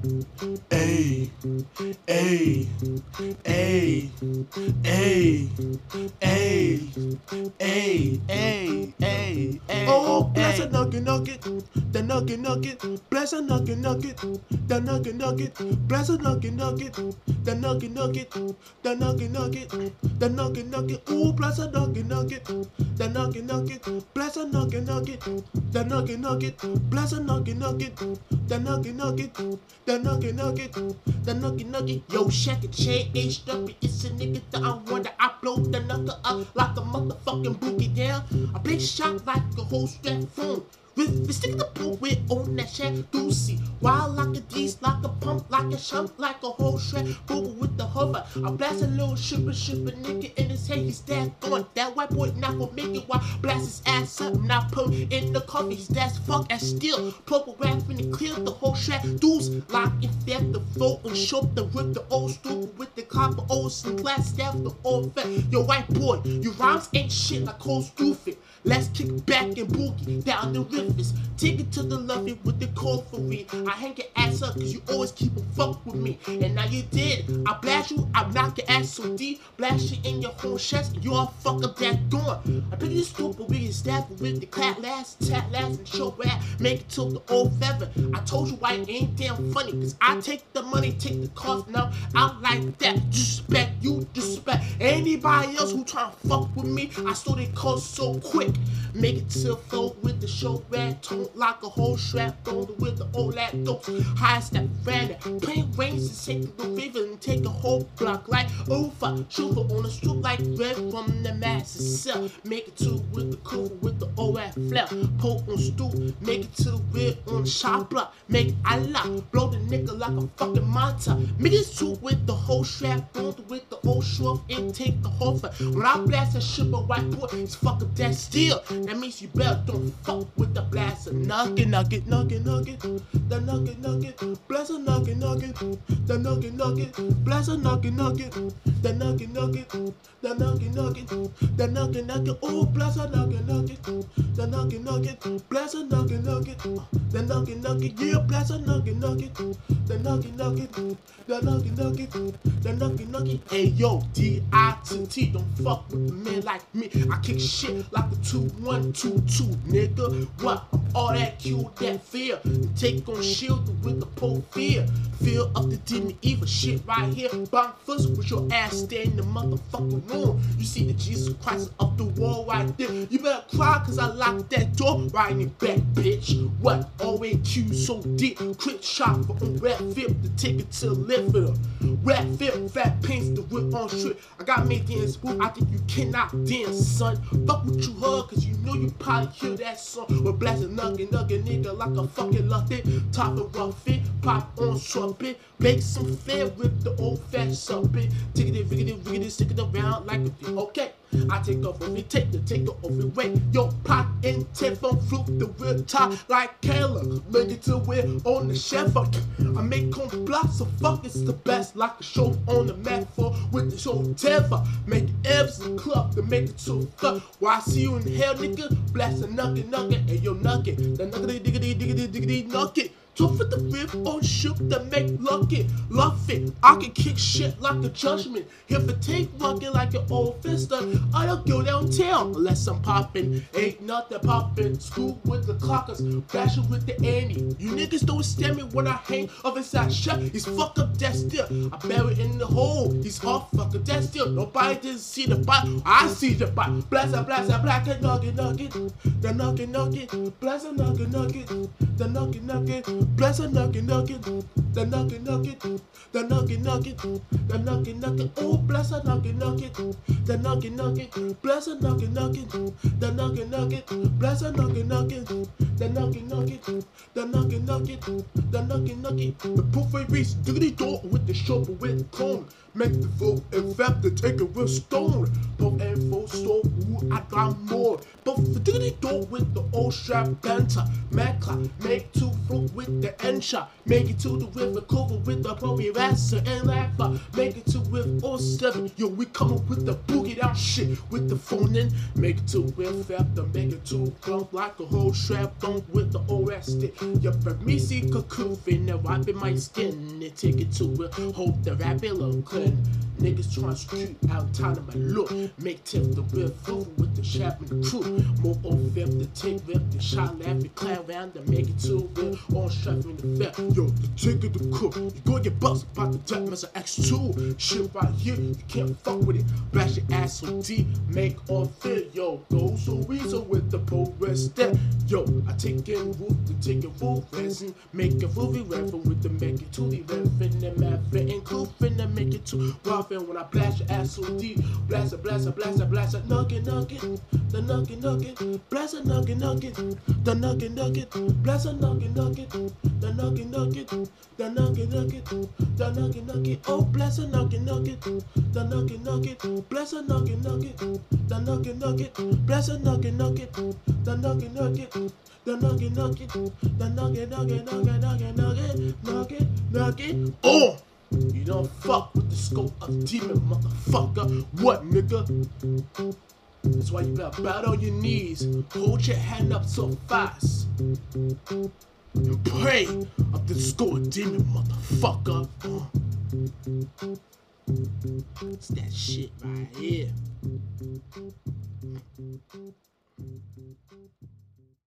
Hey, hey, hey, hey, hey, hey, hey, hey. Oh, bless a nugget, nugget, the nugget, nugget. Bless a nugget, nugget, the nugget, nugget. Bless a nugget, nugget, the nugget, nugget, the nugget, nugget, the nugget, nugget. Oh, bless a nugget, nugget, the nugget, nugget. Bless a nugget, nugget, the nugget, nugget. Bless a nugget, nugget the nugget nugget, the nugget nugget, the nugget nugget. Yo, check it, chain HW, it's a nigga that I wanna blow the nugget up like a motherfucking boogie down. I play shot like a whole strap phone. With the stick of the with on that shit doozy. Wild like a D's, like a pump, like a shump, like a whole shred. Boogle with the hover. I blast a little shipper, shipper nigga in his head. He's that going. That white boy not gonna make it. Why blast his ass up? Not put in the coffee. He's that's fuck as steel. Purple rap and clear the whole shred. Dudes in fact the float and show the rip the old stupid with the copper old glass staff the old fat. Yo, white boy, your rhymes ain't shit like Cole Stupid. Let's kick back and boogie down the rivers. Take it to the lovey with the call for me. I hang your ass up cause you always keep a fuck with me. And now you did. I blast you, I knock your ass so deep. Blast you in your whole chest, you all fuck up that door. I bet you stupid we can stab with the clap last, tap last, and show rap. Make it till the old feather. I told you I ain't damn funny cause I take the money, take the cost now. I'm like that. Disrespect you, disrespect anybody else who try to fuck with me. I stole their cost so quick. Make it to the flow with the show red tone like a whole strap on with the old lap dope. High step random. Plain range to take the river and take a whole block like over. Shooter on the street like red from the masses. Cell. Make it to with the cool with the old rap flap. Poke on stoop. Make it to the red on the shop block. Make Allah blow the nigga like a fucking monster. Make it to with the whole strap on with the old short and take the whole fat. When I blast a ship of white boy, it's fucking that steel. That means you better don't fuck with the blaster. Nugget, nugget, nugget, nugget. The nugget, nugget. Bless a nugget, nugget. The nugget, nugget. Bless a nugget, nugget. The nugget, nugget. The nugget, nugget. The nugget, nugget. Oh, bless a nugget, nugget. Nugget, nugget. Bless a nugget, nugget. The nugget, nugget. Yeah, bless a nugget, nugget. The nugget, nugget. The nugget, nugget. The nugget, nugget. Hey, yo, D-I-T-T. Don't fuck with a man like me. I kick shit like a two one two two, nigga. What? All that cute, that fear. Take on shield with the pole fear. Feel up the demon evil shit right here. Bomb first with your ass stay in the motherfucking room. You see the Jesus Christ up the wall right there. You better cry cause I locked that door right in the back, bitch. What? Always Q so deep. Quick shot for on rap flip to take it to the left of. Rap flip, fat paints the whip on shit. I got me dance spook. I think you cannot dance, son. Fuck what you heard cause you know you probably hear that song. We're blasting nugget, nugget, nigga like a fucking lucky. Top of rough it, pop on trumpet. Make some fair with the old. Take it, rig it, rig stick it around like a. Okay. I take off every take the take off every way. Yo, pop in tip on fluke the real top like Kayla. Make it to where on the chef. I make con block, so fuck it's the best. Like a show on the mat for with the show Teva. Make Evs the club to make it to fuck. Why I see you in hell, nigga? Blast a nugget, nugget, and yo nugget. The nugget, diggity, diggity, diggity, nugget. Tough with the rip on shook that make lucky. Love it. I can kick shit like a judgment. If it take lucky like an old fister, I don't go downtown unless I'm popping. Ain't nothing popping. School with the clockers, bashing with the Annie. You niggas don't stand me when I hang of inside shut. He's fuck up that still. I bury in the hole. He's off fuck up that still. Nobody didn't see the bite. I see the bite. Blast a blast a black and nugget nugget. The nugget nugget. Blast a nugget nugget. The nugget nugget. Bless a knocking, knocking, the knocking, knocking, the knocking, knocking, the knocking, knocking. Oh, bless a knocking, knocking, the knocking, knocking, bless a knocking, knocking, the knocking, knocking, bless a knocking, knocking, the knocking, knocking, the knocking, knocking, the knocking, knocking. The proof I reach, diggity door with the shovel with cone. Make the vote and fap the take it with stone. Pump and full soul, ooh, I got more. For diggity door with the old strap banter. Mac clock, make two fruit with the end shot. Make it to the river, cover with the boogie rasser and lapper. Make it to with oh, all seven. Yo, we coming with the boogie down shit with the phone in. Make it to with after make it to bump like a whole strap bump with the old OSD. Yo, for me see cocoon now wiping my skin and take it to it. Hope the rabbit look clean. Niggas trying to shoot out time of my look. Make tip the food with the Chapman crew. More off the take rip the shot laugh and clown round the make it to real. On strap in the fair. Yo, the ticket the cook. You go get bust about the death an X2. Shit right here, you can't fuck with it. Bash your ass so deep, make all fit. Yo, go so weasel with the progress step. Yo, I take in roof take a roof resin. Make a movie reference with the make it to the eleven and math and coop and make it to and when I blast your ass so deep. Blast it, blast it, blast it, blast it, nugget, nugget, the nugget, nugget, blast it, nugget, nugget, the nugget, nugget, blast it, nugget, nugget, the nugget, nugget, the nugget, nugget, the nugget, nugget, oh bless a nugget, nugget, the nugget, nugget, bless a nugget, nugget, the nugget, nugget, bless a nugget, nugget, the nugget, nugget, the nugget, nugget, the nugget, nugget, nugget, nugget, nugget, nugget, nugget, oh. You don't fuck with the scope of demon, motherfucker. What, nigga? That's why you better bow on your knees, hold your hand up so fast, and pray up the scope of demon, motherfucker. It's that shit right here.